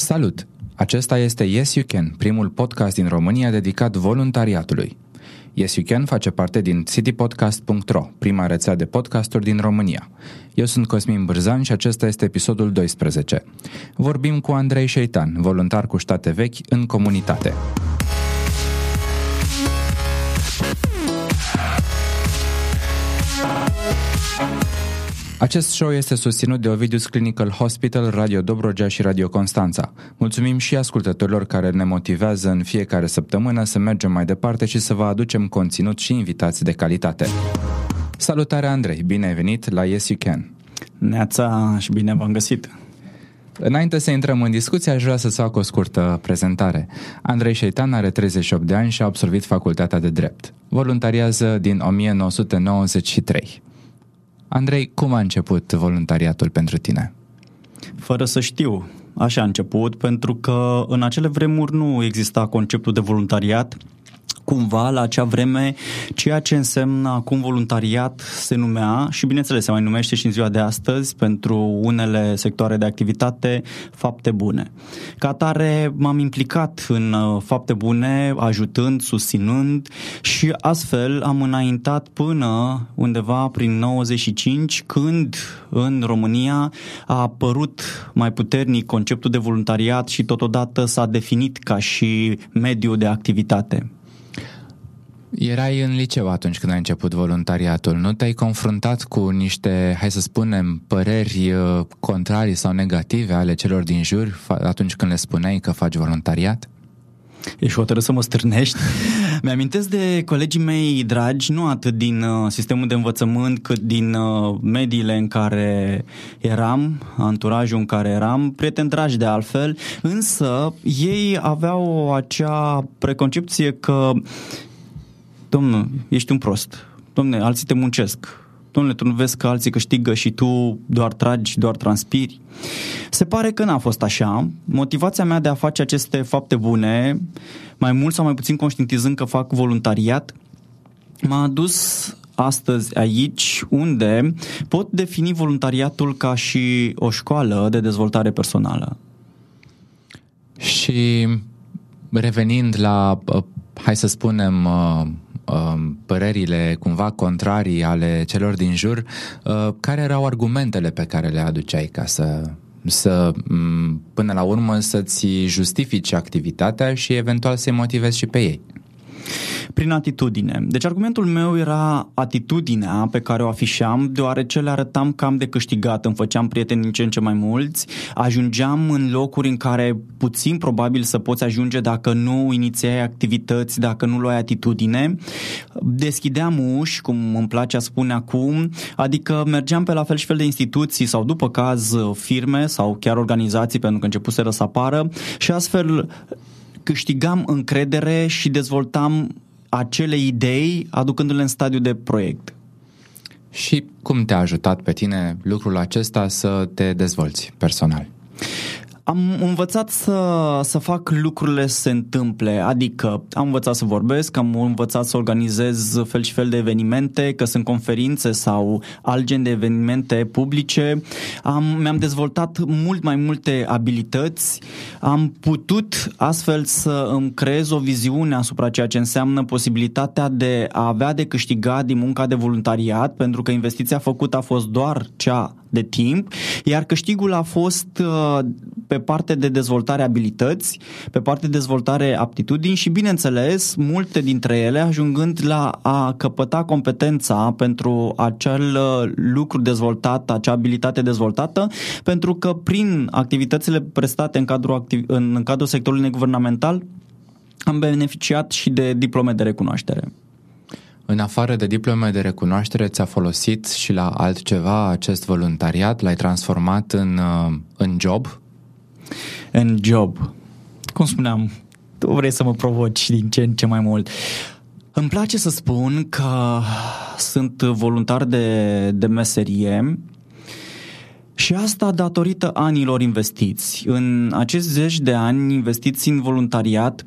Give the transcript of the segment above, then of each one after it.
Salut! Acesta este Yes You Can, primul podcast din România dedicat voluntariatului. Yes You Can face parte din citypodcast.ro, prima rețea de podcasturi din România. Eu sunt Cosmin Bârzan și acesta este episodul 12. Vorbim cu Andrei Șeitan, voluntar cu state vechi în comunitate. Acest show este susținut de Ovidius Clinical Hospital, Radio Dobrogea și Radio Constanța. Mulțumim și ascultătorilor care ne motivează în fiecare săptămână să mergem mai departe și să vă aducem conținut și invitații de calitate. Salutare Andrei, bine ai venit la Yes You Can. Neața și bine v-am găsit. Înainte să intrăm în discuție, aș vrea să-ți fac o scurtă prezentare. Andrei Șeitan are 38 de ani și a absolvit facultatea de drept. Voluntariază din 1993. Andrei, cum a început voluntariatul pentru tine? Fără să știu. Așa a început, pentru că în acele vremuri nu exista conceptul de voluntariat cumva la acea vreme ceea ce însemna acum voluntariat se numea și bineînțeles se mai numește și în ziua de astăzi pentru unele sectoare de activitate fapte bune. Ca atare m-am implicat în uh, fapte bune, ajutând, susținând și astfel am înaintat până undeva prin 95 când în România a apărut mai puternic conceptul de voluntariat și totodată s-a definit ca și mediu de activitate. Erai în liceu atunci când ai început voluntariatul. Nu te-ai confruntat cu niște, hai să spunem, păreri uh, contrarii sau negative ale celor din jur atunci când le spuneai că faci voluntariat? Ești hotărât să mă stârnești? Mi-amintesc de colegii mei dragi, nu atât din uh, sistemul de învățământ, cât din uh, mediile în care eram, anturajul în care eram, prieteni dragi de altfel, însă ei aveau acea preconcepție că domnul, ești un prost, domne, alții te muncesc, domnule, tu nu vezi că alții câștigă și tu doar tragi, doar transpiri. Se pare că n-a fost așa. Motivația mea de a face aceste fapte bune, mai mult sau mai puțin conștientizând că fac voluntariat, m-a adus astăzi aici unde pot defini voluntariatul ca și o școală de dezvoltare personală. Și revenind la, uh, hai să spunem, uh, Um, părerile cumva contrarii ale celor din jur, uh, care erau argumentele pe care le aduceai ca să să până la urmă să-ți justifici activitatea și eventual să-i motivezi și pe ei. Prin atitudine. Deci argumentul meu era atitudinea pe care o afișam, deoarece le arătam că am de câștigat, îmi făceam prieteni din ce în ce mai mulți, ajungeam în locuri în care puțin probabil să poți ajunge dacă nu inițiai activități, dacă nu luai atitudine. Deschideam uși, cum îmi place a spune acum, adică mergeam pe la fel și fel de instituții sau după caz firme sau chiar organizații pentru că începuseră să apară și astfel câștigam încredere și dezvoltam acele idei aducându-le în stadiu de proiect. Și cum te-a ajutat pe tine lucrul acesta să te dezvolți personal? Am învățat să, să fac lucrurile să se întâmple, adică am învățat să vorbesc, am învățat să organizez fel și fel de evenimente, că sunt conferințe sau alt gen de evenimente publice, am, mi-am dezvoltat mult mai multe abilități, am putut astfel să îmi creez o viziune asupra ceea ce înseamnă posibilitatea de a avea de câștigat din munca de voluntariat, pentru că investiția făcută a fost doar cea de timp, iar câștigul a fost uh, pe parte de dezvoltare abilități, pe parte de dezvoltare aptitudini și, bineînțeles, multe dintre ele ajungând la a căpăta competența pentru acel uh, lucru dezvoltat, acea abilitate dezvoltată, pentru că prin activitățile prestate în cadrul, activ- în cadrul sectorului neguvernamental am beneficiat și de diplome de recunoaștere. În afară de diplome de recunoaștere, ți-a folosit și la altceva acest voluntariat? L-ai transformat în, uh, în job? În job. Cum spuneam, tu vrei să mă provoci din ce în ce mai mult. Îmi place să spun că sunt voluntar de, de meserie și asta datorită anilor investiți. În acești zeci de ani investiți în voluntariat,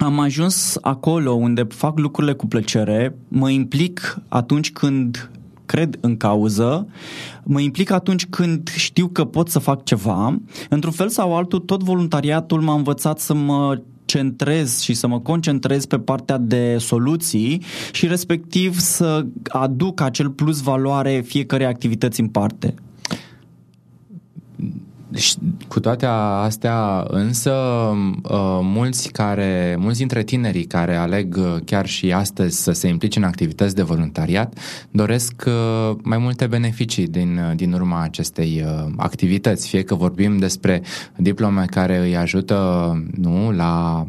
am ajuns acolo unde fac lucrurile cu plăcere, mă implic atunci când cred în cauză, mă implic atunci când știu că pot să fac ceva. Într-un fel sau altul, tot voluntariatul m-a învățat să mă centrez și să mă concentrez pe partea de soluții și respectiv să aduc acel plus valoare fiecare activități în parte. Cu toate astea, însă, uh, mulți, care, mulți dintre tinerii care aleg uh, chiar și astăzi să se implice în activități de voluntariat doresc uh, mai multe beneficii din, din urma acestei activități, fie că vorbim despre diplome care îi ajută nu, la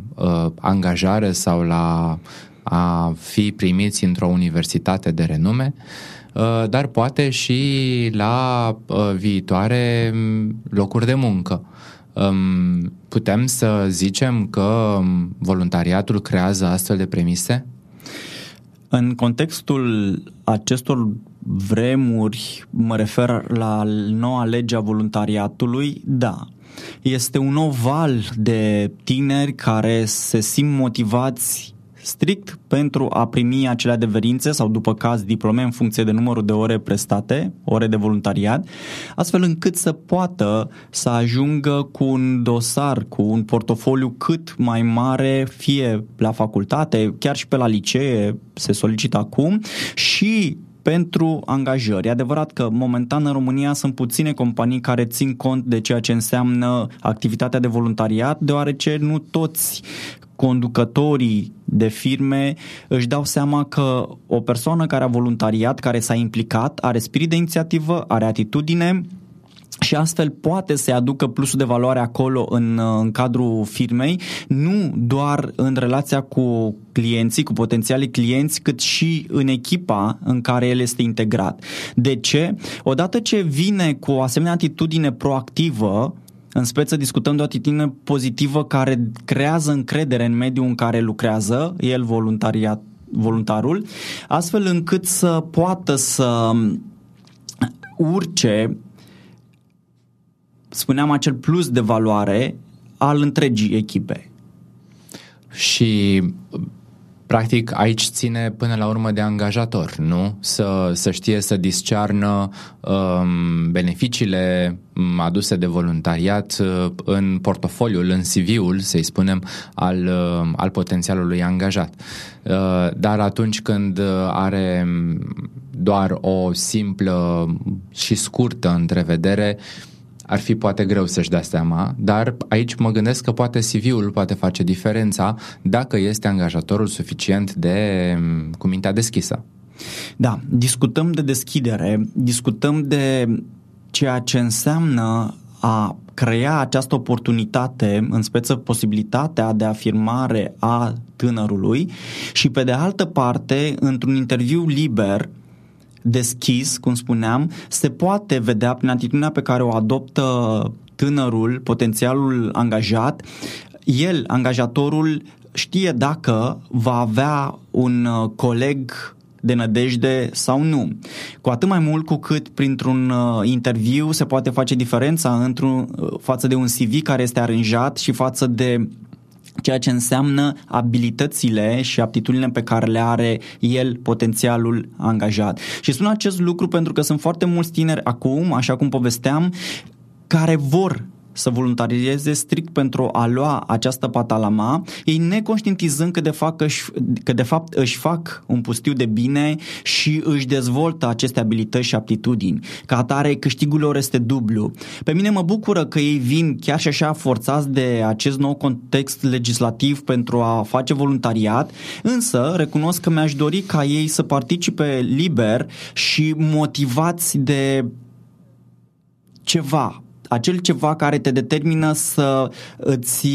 angajare sau la a fi primiți într-o universitate de renume, Uh, dar poate și la uh, viitoare mm, locuri de muncă. Um, putem să zicem că mm, voluntariatul creează astfel de premise? În contextul acestor vremuri, mă refer la noua lege a voluntariatului, da. Este un nou val de tineri care se simt motivați strict pentru a primi acele adeverințe sau după caz diplome în funcție de numărul de ore prestate, ore de voluntariat, astfel încât să poată să ajungă cu un dosar, cu un portofoliu cât mai mare, fie la facultate, chiar și pe la licee se solicită acum și pentru angajări. E adevărat că momentan în România sunt puține companii care țin cont de ceea ce înseamnă activitatea de voluntariat, deoarece nu toți conducătorii de firme își dau seama că o persoană care a voluntariat, care s-a implicat, are spirit de inițiativă, are atitudine și astfel poate să aducă plusul de valoare acolo în, în cadrul firmei, nu doar în relația cu clienții, cu potențialii clienți, cât și în echipa în care el este integrat. De ce? Odată ce vine cu o asemenea atitudine proactivă, în speță discutăm de o atitudine pozitivă care creează încredere în mediul în care lucrează el voluntariat, voluntarul, astfel încât să poată să urce spuneam acel plus de valoare al întregii echipe. Și Practic, aici ține până la urmă de angajator, nu? Să, să știe să discearnă um, beneficiile aduse de voluntariat uh, în portofoliul, în CV-ul, să-i spunem, al, uh, al potențialului angajat. Uh, dar atunci când are doar o simplă și scurtă întrevedere, uh, ar fi poate greu să-și dea seama, dar aici mă gândesc că poate CV-ul poate face diferența dacă este angajatorul suficient de cu mintea deschisă. Da, discutăm de deschidere, discutăm de ceea ce înseamnă a crea această oportunitate, în speță posibilitatea de afirmare a tânărului și pe de altă parte, într-un interviu liber, deschis, cum spuneam, se poate vedea prin atitudinea pe care o adoptă tânărul, potențialul angajat, el, angajatorul, știe dacă va avea un uh, coleg de nădejde sau nu. Cu atât mai mult cu cât printr-un uh, interviu se poate face diferența într-un, uh, față de un CV care este aranjat și față de ceea ce înseamnă abilitățile și aptitudinile pe care le are el, potențialul angajat. Și spun acest lucru pentru că sunt foarte mulți tineri acum, așa cum povesteam, care vor să voluntarieze strict pentru a lua această patalama, ei neconștientizând că de, fapt își, că de fapt își fac un pustiu de bine și își dezvoltă aceste abilități și aptitudini. Ca atare, câștigul lor este dublu. Pe mine mă bucură că ei vin chiar și așa forțați de acest nou context legislativ pentru a face voluntariat, însă recunosc că mi-aș dori ca ei să participe liber și motivați de ceva, acel ceva care te determină să îți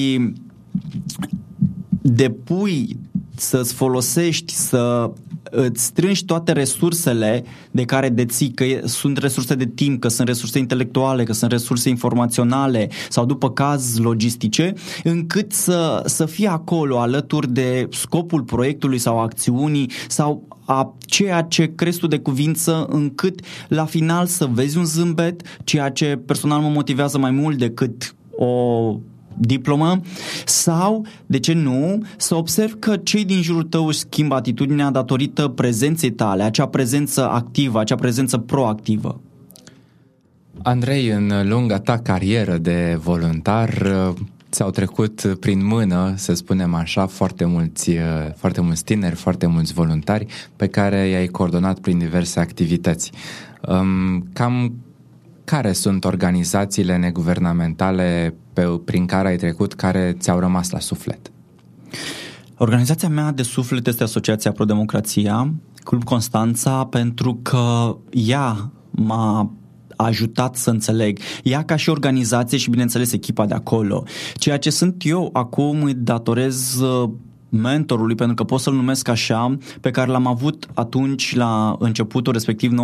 depui, să-ți folosești, să îți strângi toate resursele de care deții, că sunt resurse de timp, că sunt resurse intelectuale, că sunt resurse informaționale sau după caz logistice, încât să, să fie acolo alături de scopul proiectului sau acțiunii sau a ceea ce crezi tu de cuvință încât la final să vezi un zâmbet, ceea ce personal mă motivează mai mult decât o diplomă sau, de ce nu, să observ că cei din jurul tău își schimbă atitudinea datorită prezenței tale, acea prezență activă, acea prezență proactivă. Andrei, în lunga ta carieră de voluntar, ți-au trecut prin mână, să spunem așa, foarte mulți, foarte mulți tineri, foarte mulți voluntari pe care i-ai coordonat prin diverse activități. Cam care sunt organizațiile neguvernamentale pe, prin care ai trecut care ți-au rămas la suflet? Organizația mea de suflet este Asociația Pro Democrația, Club Constanța, pentru că ea m-a ajutat să înțeleg. Ea ca și organizație și bineînțeles echipa de acolo. Ceea ce sunt eu acum îi datorez uh, mentorului, pentru că pot să-l numesc așa, pe care l-am avut atunci la începutul, respectiv 95-96, 1995-1996,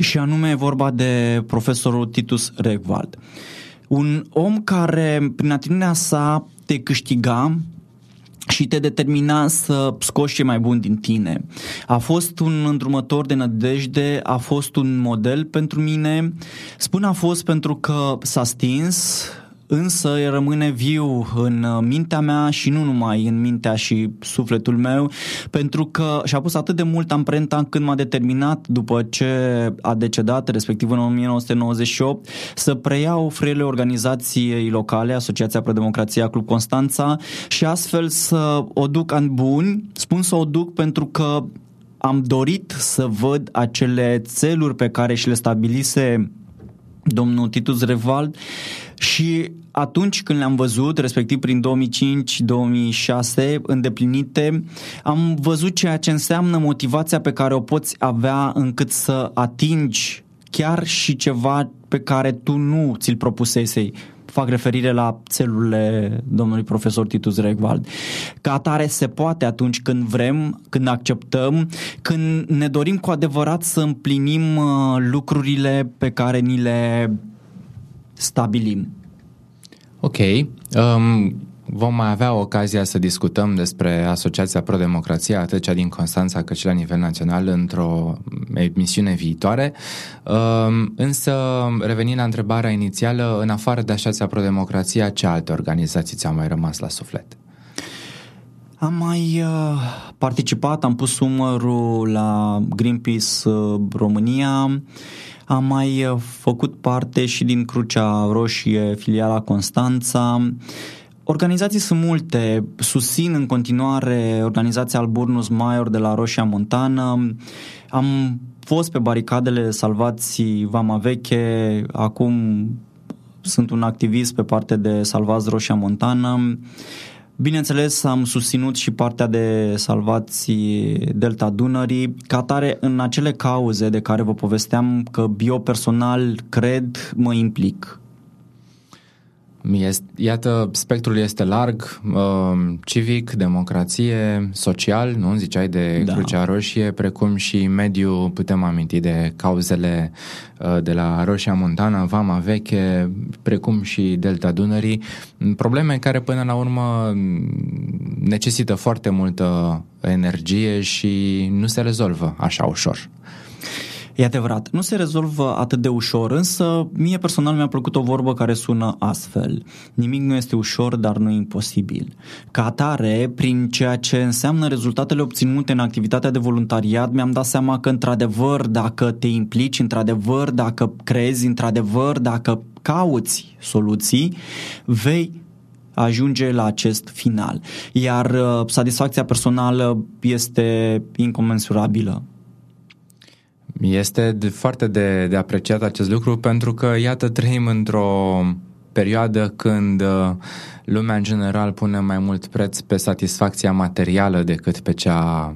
și anume e vorba de profesorul Titus Regwald. Un om care, prin atitudinea sa, te câștiga și te determina să scoți ce mai bun din tine. A fost un îndrumător de nădejde, a fost un model pentru mine. Spun a fost pentru că s-a stins, însă rămâne viu în uh, mintea mea și nu numai în mintea și sufletul meu, pentru că și-a pus atât de mult amprenta când m-a determinat după ce a decedat, respectiv în 1998, să preiau frâiele organizației locale, Asociația Pro Democrația Club Constanța și astfel să o duc în buni. Spun să o duc pentru că am dorit să văd acele țeluri pe care și le stabilise domnul Titus Revald și atunci când le-am văzut, respectiv prin 2005-2006, îndeplinite, am văzut ceea ce înseamnă motivația pe care o poți avea încât să atingi chiar și ceva pe care tu nu ți-l propusesei fac referire la țelurile domnului profesor Titus Regwald. Ca atare se poate atunci când vrem, când acceptăm, când ne dorim cu adevărat să împlinim uh, lucrurile pe care ni le stabilim. Ok. Um, vom mai avea ocazia să discutăm despre Asociația Pro Democrație, atât cea din Constanța cât și la nivel național, într-o emisiune viitoare. Um, însă, revenind la întrebarea inițială, în afară de Asociația Pro Democrație, ce alte organizații ți-au mai rămas la suflet? Am mai uh, participat, am pus umărul la Greenpeace uh, România, am mai uh, făcut parte și din Crucea Roșie, filiala Constanța. Organizații sunt multe, susțin în continuare organizația Alburnus Maior de la Roșia Montană. Am fost pe baricadele Salvați Vama Veche, acum sunt un activist pe parte de Salvați Roșia Montană. Bineînțeles, am susținut și partea de salvați Delta Dunării. Ca tare, în acele cauze de care vă povesteam că eu personal cred, mă implic. Este, iată, spectrul este larg, uh, civic, democrație, social, nu? Ziceai de da. Crucea Roșie, precum și mediu, putem aminti de cauzele uh, de la Roșia Montana, Vama Veche, precum și Delta Dunării, probleme care până la urmă necesită foarte multă energie și nu se rezolvă așa ușor. E adevărat, nu se rezolvă atât de ușor, însă mie personal mi-a plăcut o vorbă care sună astfel. Nimic nu este ușor, dar nu imposibil. Ca atare, prin ceea ce înseamnă rezultatele obținute în activitatea de voluntariat, mi-am dat seama că, într-adevăr, dacă te implici, într-adevăr, dacă crezi, într-adevăr, dacă cauți soluții, vei ajunge la acest final. Iar uh, satisfacția personală este incomensurabilă. Este de, foarte de, de apreciat acest lucru pentru că, iată, trăim într-o perioadă când uh, lumea în general pune mai mult preț pe satisfacția materială decât pe cea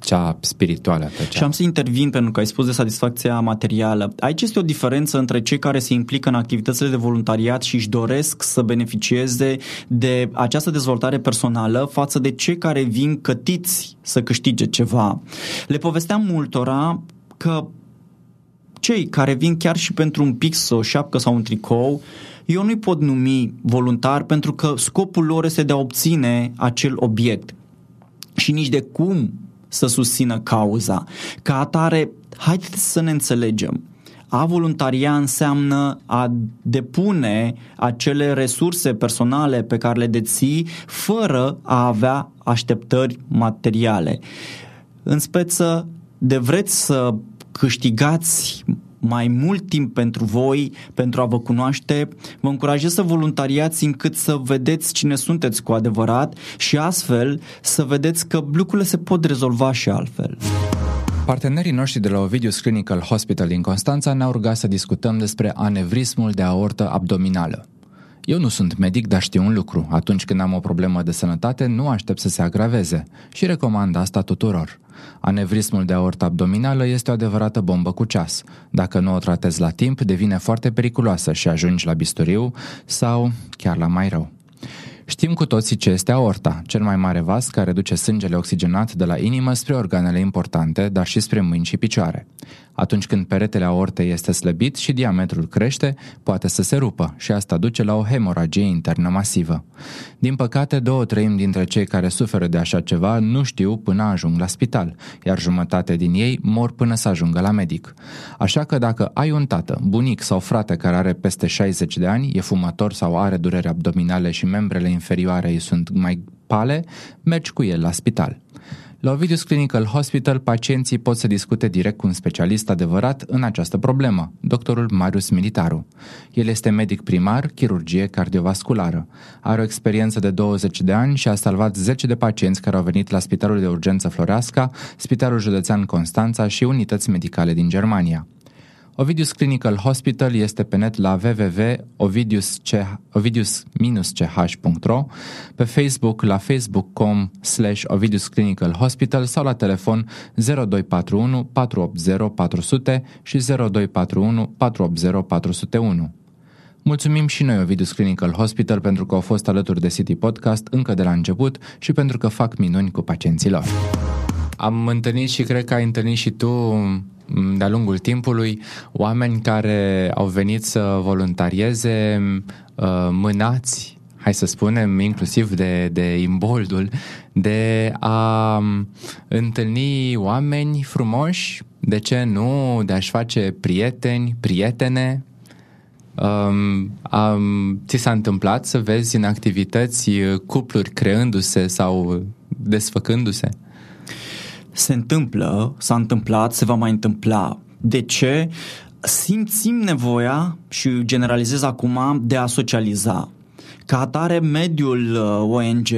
cea spirituală. Pe cea... Și am să intervin pentru că ai spus de satisfacția materială. Aici este o diferență între cei care se implică în activitățile de voluntariat și își doresc să beneficieze de această dezvoltare personală față de cei care vin cătiți să câștige ceva. Le povesteam multora că cei care vin chiar și pentru un pix, o șapcă sau un tricou, eu nu-i pot numi voluntar pentru că scopul lor este de a obține acel obiect și nici de cum să susțină cauza. Ca atare, haideți să ne înțelegem. A voluntaria înseamnă a depune acele resurse personale pe care le deții fără a avea așteptări materiale. În speță, de vreți să câștigați mai mult timp pentru voi, pentru a vă cunoaște. Vă încurajez să voluntariați încât să vedeți cine sunteți cu adevărat și astfel să vedeți că lucrurile se pot rezolva și altfel. Partenerii noștri de la Ovidius Clinical Hospital din Constanța ne-au rugat să discutăm despre anevrismul de aortă abdominală. Eu nu sunt medic, dar știu un lucru. Atunci când am o problemă de sănătate, nu aștept să se agraveze și recomand asta tuturor. Anevrismul de aortă abdominală este o adevărată bombă cu ceas. Dacă nu o tratezi la timp, devine foarte periculoasă și ajungi la bisturiu sau chiar la mai rău. Știm cu toții ce este aorta, cel mai mare vas care duce sângele oxigenat de la inimă spre organele importante, dar și spre mâini și picioare. Atunci când peretele aortei este slăbit și diametrul crește, poate să se rupă și asta duce la o hemoragie internă masivă. Din păcate, două treimi dintre cei care suferă de așa ceva nu știu până ajung la spital, iar jumătate din ei mor până să ajungă la medic. Așa că dacă ai un tată, bunic sau frate care are peste 60 de ani, e fumător sau are dureri abdominale și membrele inferioare îi sunt mai pale, mergi cu el la spital. La Ovidius Clinical Hospital, pacienții pot să discute direct cu un specialist adevărat în această problemă, doctorul Marius Militaru. El este medic primar, chirurgie cardiovasculară. Are o experiență de 20 de ani și a salvat 10 de pacienți care au venit la Spitalul de Urgență Floreasca, Spitalul Județean Constanța și unități medicale din Germania. Ovidius Clinical Hospital este pe net la www.ovidius-ch.ro, pe Facebook la facebook.com slash Ovidius Clinical Hospital sau la telefon 0241 480 400 și 0241 480 401. Mulțumim și noi Ovidius Clinical Hospital pentru că au fost alături de City Podcast încă de la început și pentru că fac minuni cu pacienții lor. Am întâlnit și cred că ai întâlnit și tu de-a lungul timpului oameni care au venit să voluntarieze uh, mânați hai să spunem, inclusiv de, de imboldul, de a um, întâlni oameni frumoși, de ce nu, de a-și face prieteni, prietene. Um, um, ți s-a întâmplat să vezi în activități uh, cupluri creându-se sau desfăcându-se? Se întâmplă, s-a întâmplat, se va mai întâmpla. De ce? Simțim nevoia și generalizez acum de a socializa. Ca atare, mediul uh, ONG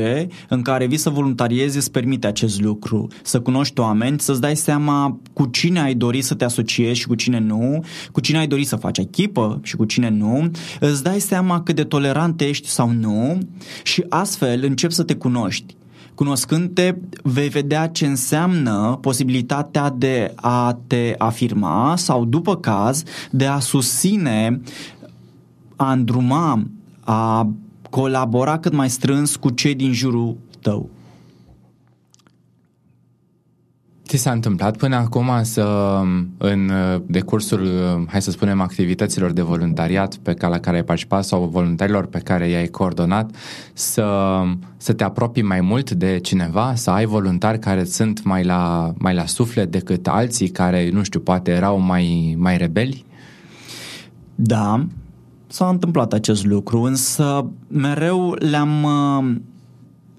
în care vii să voluntariezi îți permite acest lucru, să cunoști oameni, să-ți dai seama cu cine ai dori să te asociezi și cu cine nu, cu cine ai dori să faci echipă și cu cine nu, îți dai seama cât de tolerant ești sau nu și astfel începi să te cunoști. Cunoscând-te, vei vedea ce înseamnă posibilitatea de a te afirma sau, după caz, de a susține, a îndruma, a colabora cât mai strâns cu cei din jurul tău. Ți s-a întâmplat până acum să, în decursul, hai să spunem, activităților de voluntariat pe care, la care ai participat sau voluntarilor pe care i-ai coordonat, să, să te apropii mai mult de cineva, să ai voluntari care sunt mai la, mai la suflet decât alții care, nu știu, poate erau mai, mai rebeli? Da, s-a întâmplat acest lucru, însă mereu le-am,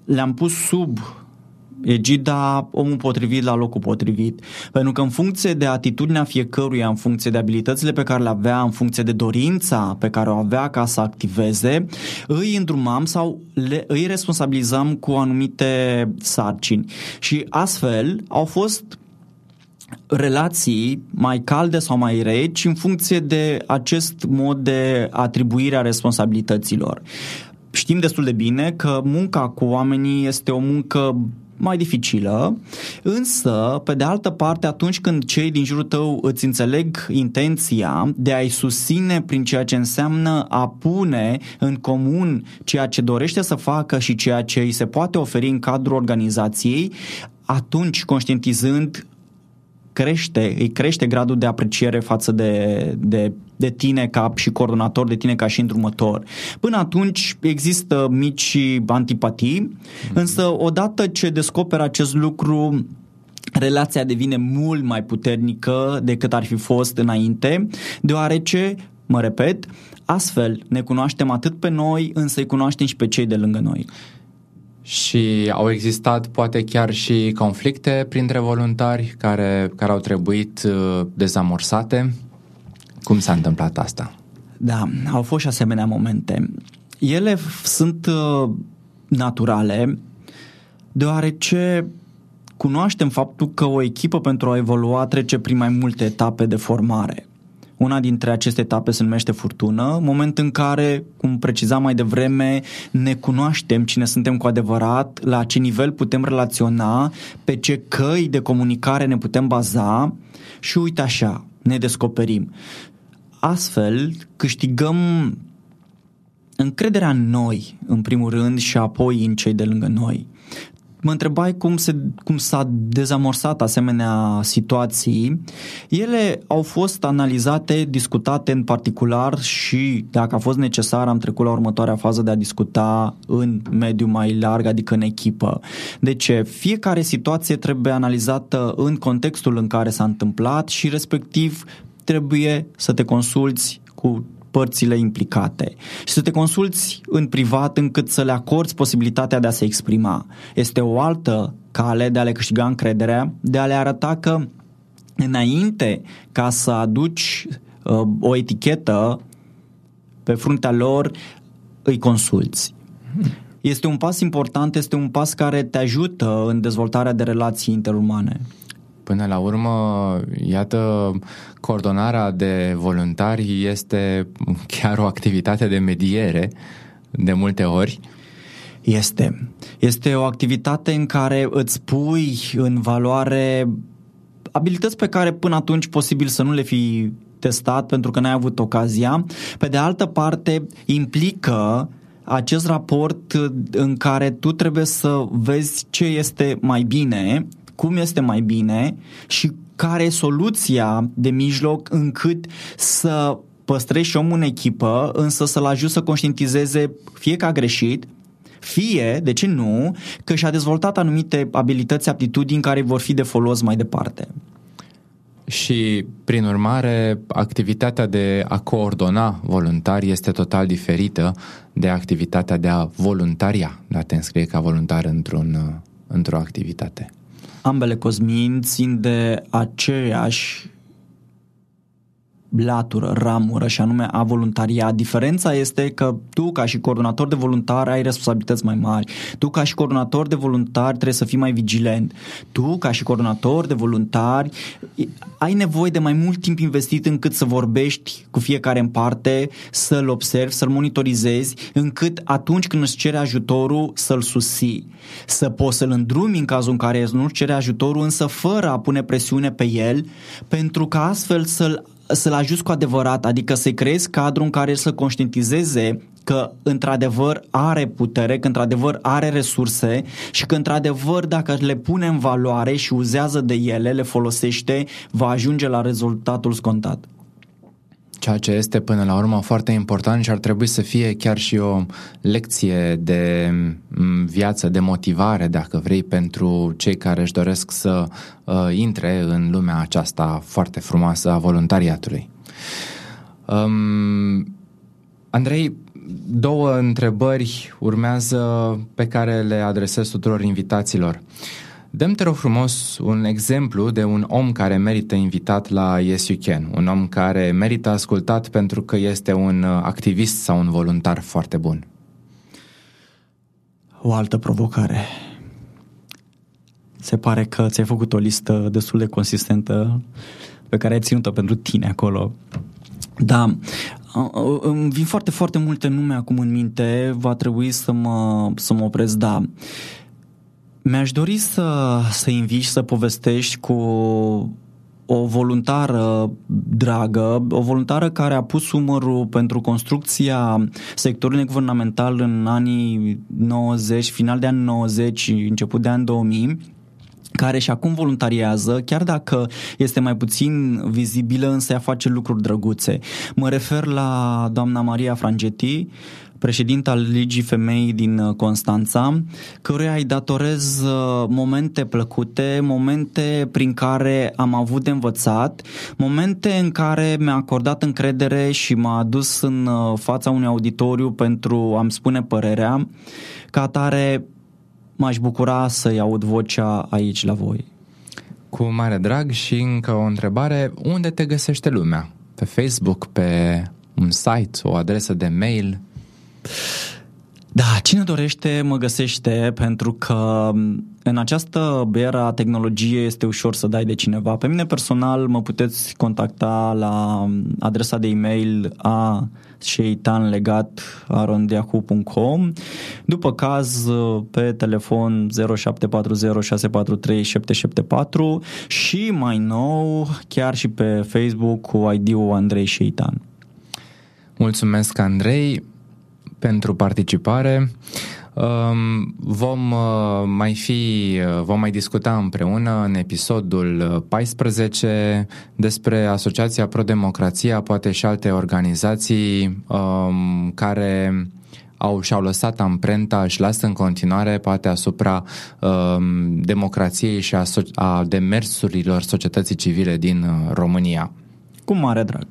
le-am pus sub egida omul potrivit la locul potrivit. Pentru că în funcție de atitudinea fiecăruia, în funcție de abilitățile pe care le avea, în funcție de dorința pe care o avea ca să activeze, îi îndrumam sau le, îi responsabilizam cu anumite sarcini. Și astfel au fost relații mai calde sau mai reci în funcție de acest mod de atribuire a responsabilităților. Știm destul de bine că munca cu oamenii este o muncă mai dificilă, însă, pe de altă parte, atunci când cei din jurul tău îți înțeleg intenția de a-i susține prin ceea ce înseamnă a pune în comun ceea ce dorește să facă și ceea ce îi se poate oferi în cadrul organizației, atunci, conștientizând crește, îi crește gradul de apreciere față de, de, de tine ca și coordonator, de tine ca și îndrumător. Până atunci există mici antipatii, mm-hmm. însă odată ce descoperă acest lucru relația devine mult mai puternică decât ar fi fost înainte, deoarece, mă repet, astfel ne cunoaștem atât pe noi, însă îi cunoaștem și pe cei de lângă noi. Și au existat poate chiar și conflicte printre voluntari care, care au trebuit uh, dezamorsate. Cum s-a întâmplat asta? Da, au fost și asemenea momente. Ele sunt uh, naturale, deoarece cunoaștem faptul că o echipă pentru a evolua trece prin mai multe etape de formare. Una dintre aceste etape se numește furtună, moment în care, cum precizam mai devreme, ne cunoaștem cine suntem cu adevărat, la ce nivel putem relaționa, pe ce căi de comunicare ne putem baza și uite așa, ne descoperim. Astfel, câștigăm încrederea în noi, în primul rând, și apoi în cei de lângă noi. Mă întrebai cum, se, cum s-a dezamorsat asemenea situații. Ele au fost analizate, discutate în particular și, dacă a fost necesar, am trecut la următoarea fază de a discuta în mediul mai larg, adică în echipă. De ce? Fiecare situație trebuie analizată în contextul în care s-a întâmplat și, respectiv, trebuie să te consulți cu părțile implicate și să te consulți în privat încât să le acorzi posibilitatea de a se exprima. Este o altă cale de a le câștiga încrederea, de a le arăta că înainte ca să aduci uh, o etichetă pe fruntea lor, îi consulți. Este un pas important, este un pas care te ajută în dezvoltarea de relații interumane. Până la urmă, iată, coordonarea de voluntari este chiar o activitate de mediere de multe ori. Este. Este o activitate în care îți pui în valoare abilități pe care până atunci posibil să nu le fi testat pentru că n-ai avut ocazia. Pe de altă parte, implică acest raport în care tu trebuie să vezi ce este mai bine cum este mai bine și care e soluția de mijloc încât să păstrezi și omul în echipă, însă să-l ajut să conștientizeze fie că a greșit, fie, de ce nu, că și-a dezvoltat anumite abilități, aptitudini care vor fi de folos mai departe. Și, prin urmare, activitatea de a coordona voluntari este total diferită de activitatea de a voluntaria, de a te înscrie ca voluntar într-un, într-o activitate ambele cosmin țin de aceeași latură, ramură și anume a voluntariat. Diferența este că tu ca și coordonator de voluntari ai responsabilități mai mari. Tu ca și coordonator de voluntari trebuie să fii mai vigilent. Tu ca și coordonator de voluntari ai nevoie de mai mult timp investit încât să vorbești cu fiecare în parte, să-l observi, să-l monitorizezi, încât atunci când îți cere ajutorul să-l susții. Să poți să-l îndrumi în cazul în care nu cere ajutorul, însă fără a pune presiune pe el, pentru că astfel să-l să-l ajuți cu adevărat, adică să-i creezi cadrul în care să conștientizeze că într-adevăr are putere, că într-adevăr are resurse și că într-adevăr dacă le pune în valoare și uzează de ele, le folosește, va ajunge la rezultatul scontat ceea ce este până la urmă foarte important și ar trebui să fie chiar și o lecție de viață, de motivare, dacă vrei, pentru cei care își doresc să uh, intre în lumea aceasta foarte frumoasă a voluntariatului. Um, Andrei, două întrebări urmează pe care le adresez tuturor invitaților. Uh, Dăm te rog frumos un exemplu de un om care merită invitat la Yes You Can, un om care merită ascultat pentru că este un uh, activist sau un voluntar foarte bun. O altă provocare. Se pare că ți-ai făcut o listă destul de consistentă pe care ai ținut-o pentru tine acolo. Da, îmi vin foarte, foarte multe nume acum în minte, va trebui să mă, să mă opresc, da. Mi-aș dori să, să invit și să povestești cu o voluntară dragă, o voluntară care a pus umărul pentru construcția sectorului guvernamental în anii 90, final de ani 90, început de ani 2000 care și acum voluntariază, chiar dacă este mai puțin vizibilă, însă ea face lucruri drăguțe. Mă refer la doamna Maria Frangetti, președinte al Ligii Femei din uh, Constanța, căruia îi datorez uh, momente plăcute, momente prin care am avut de învățat, momente în care mi-a acordat încredere și m-a adus în uh, fața unui auditoriu pentru a-mi spune părerea. Ca atare, m-aș bucura să-i aud vocea aici la voi. Cu mare drag și încă o întrebare, unde te găsește lumea? Pe Facebook, pe un site, o adresă de mail? Da, cine dorește mă găsește pentru că în această era tehnologie este ușor să dai de cineva. Pe mine personal mă puteți contacta la adresa de e-mail a sheitanlegat.arondiahu.com După caz, pe telefon 0740 643 774 și mai nou, chiar și pe Facebook cu ID-ul Andrei Sheitan. Mulțumesc, Andrei pentru participare. Um, vom uh, mai fi, uh, vom mai discuta împreună în episodul 14 despre Asociația Pro-Democrația, poate și alte organizații um, care au și-au lăsat amprenta, și lasă în continuare poate asupra um, democrației și a, so- a demersurilor societății civile din uh, România. Cu mare drag!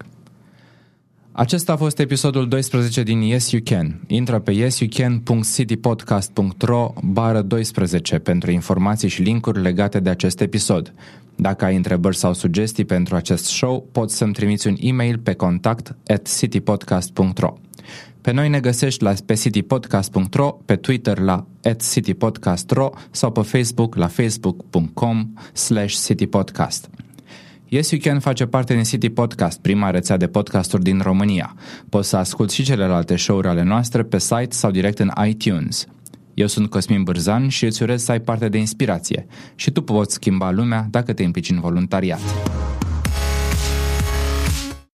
Acesta a fost episodul 12 din Yes You Can. Intră pe yesyoucan.citypodcast.ro bară 12 pentru informații și linkuri legate de acest episod. Dacă ai întrebări sau sugestii pentru acest show, poți să-mi trimiți un e-mail pe contact at citypodcast.ro Pe noi ne găsești la pe citypodcast.ro, pe Twitter la at citypodcast.ro sau pe Facebook la facebook.com slash citypodcast. Yes You Can face parte din City Podcast, prima rețea de podcasturi din România. Poți să asculti și celelalte show-uri ale noastre pe site sau direct în iTunes. Eu sunt Cosmin Bârzan și îți urez să ai parte de inspirație. Și tu poți schimba lumea dacă te implici în voluntariat.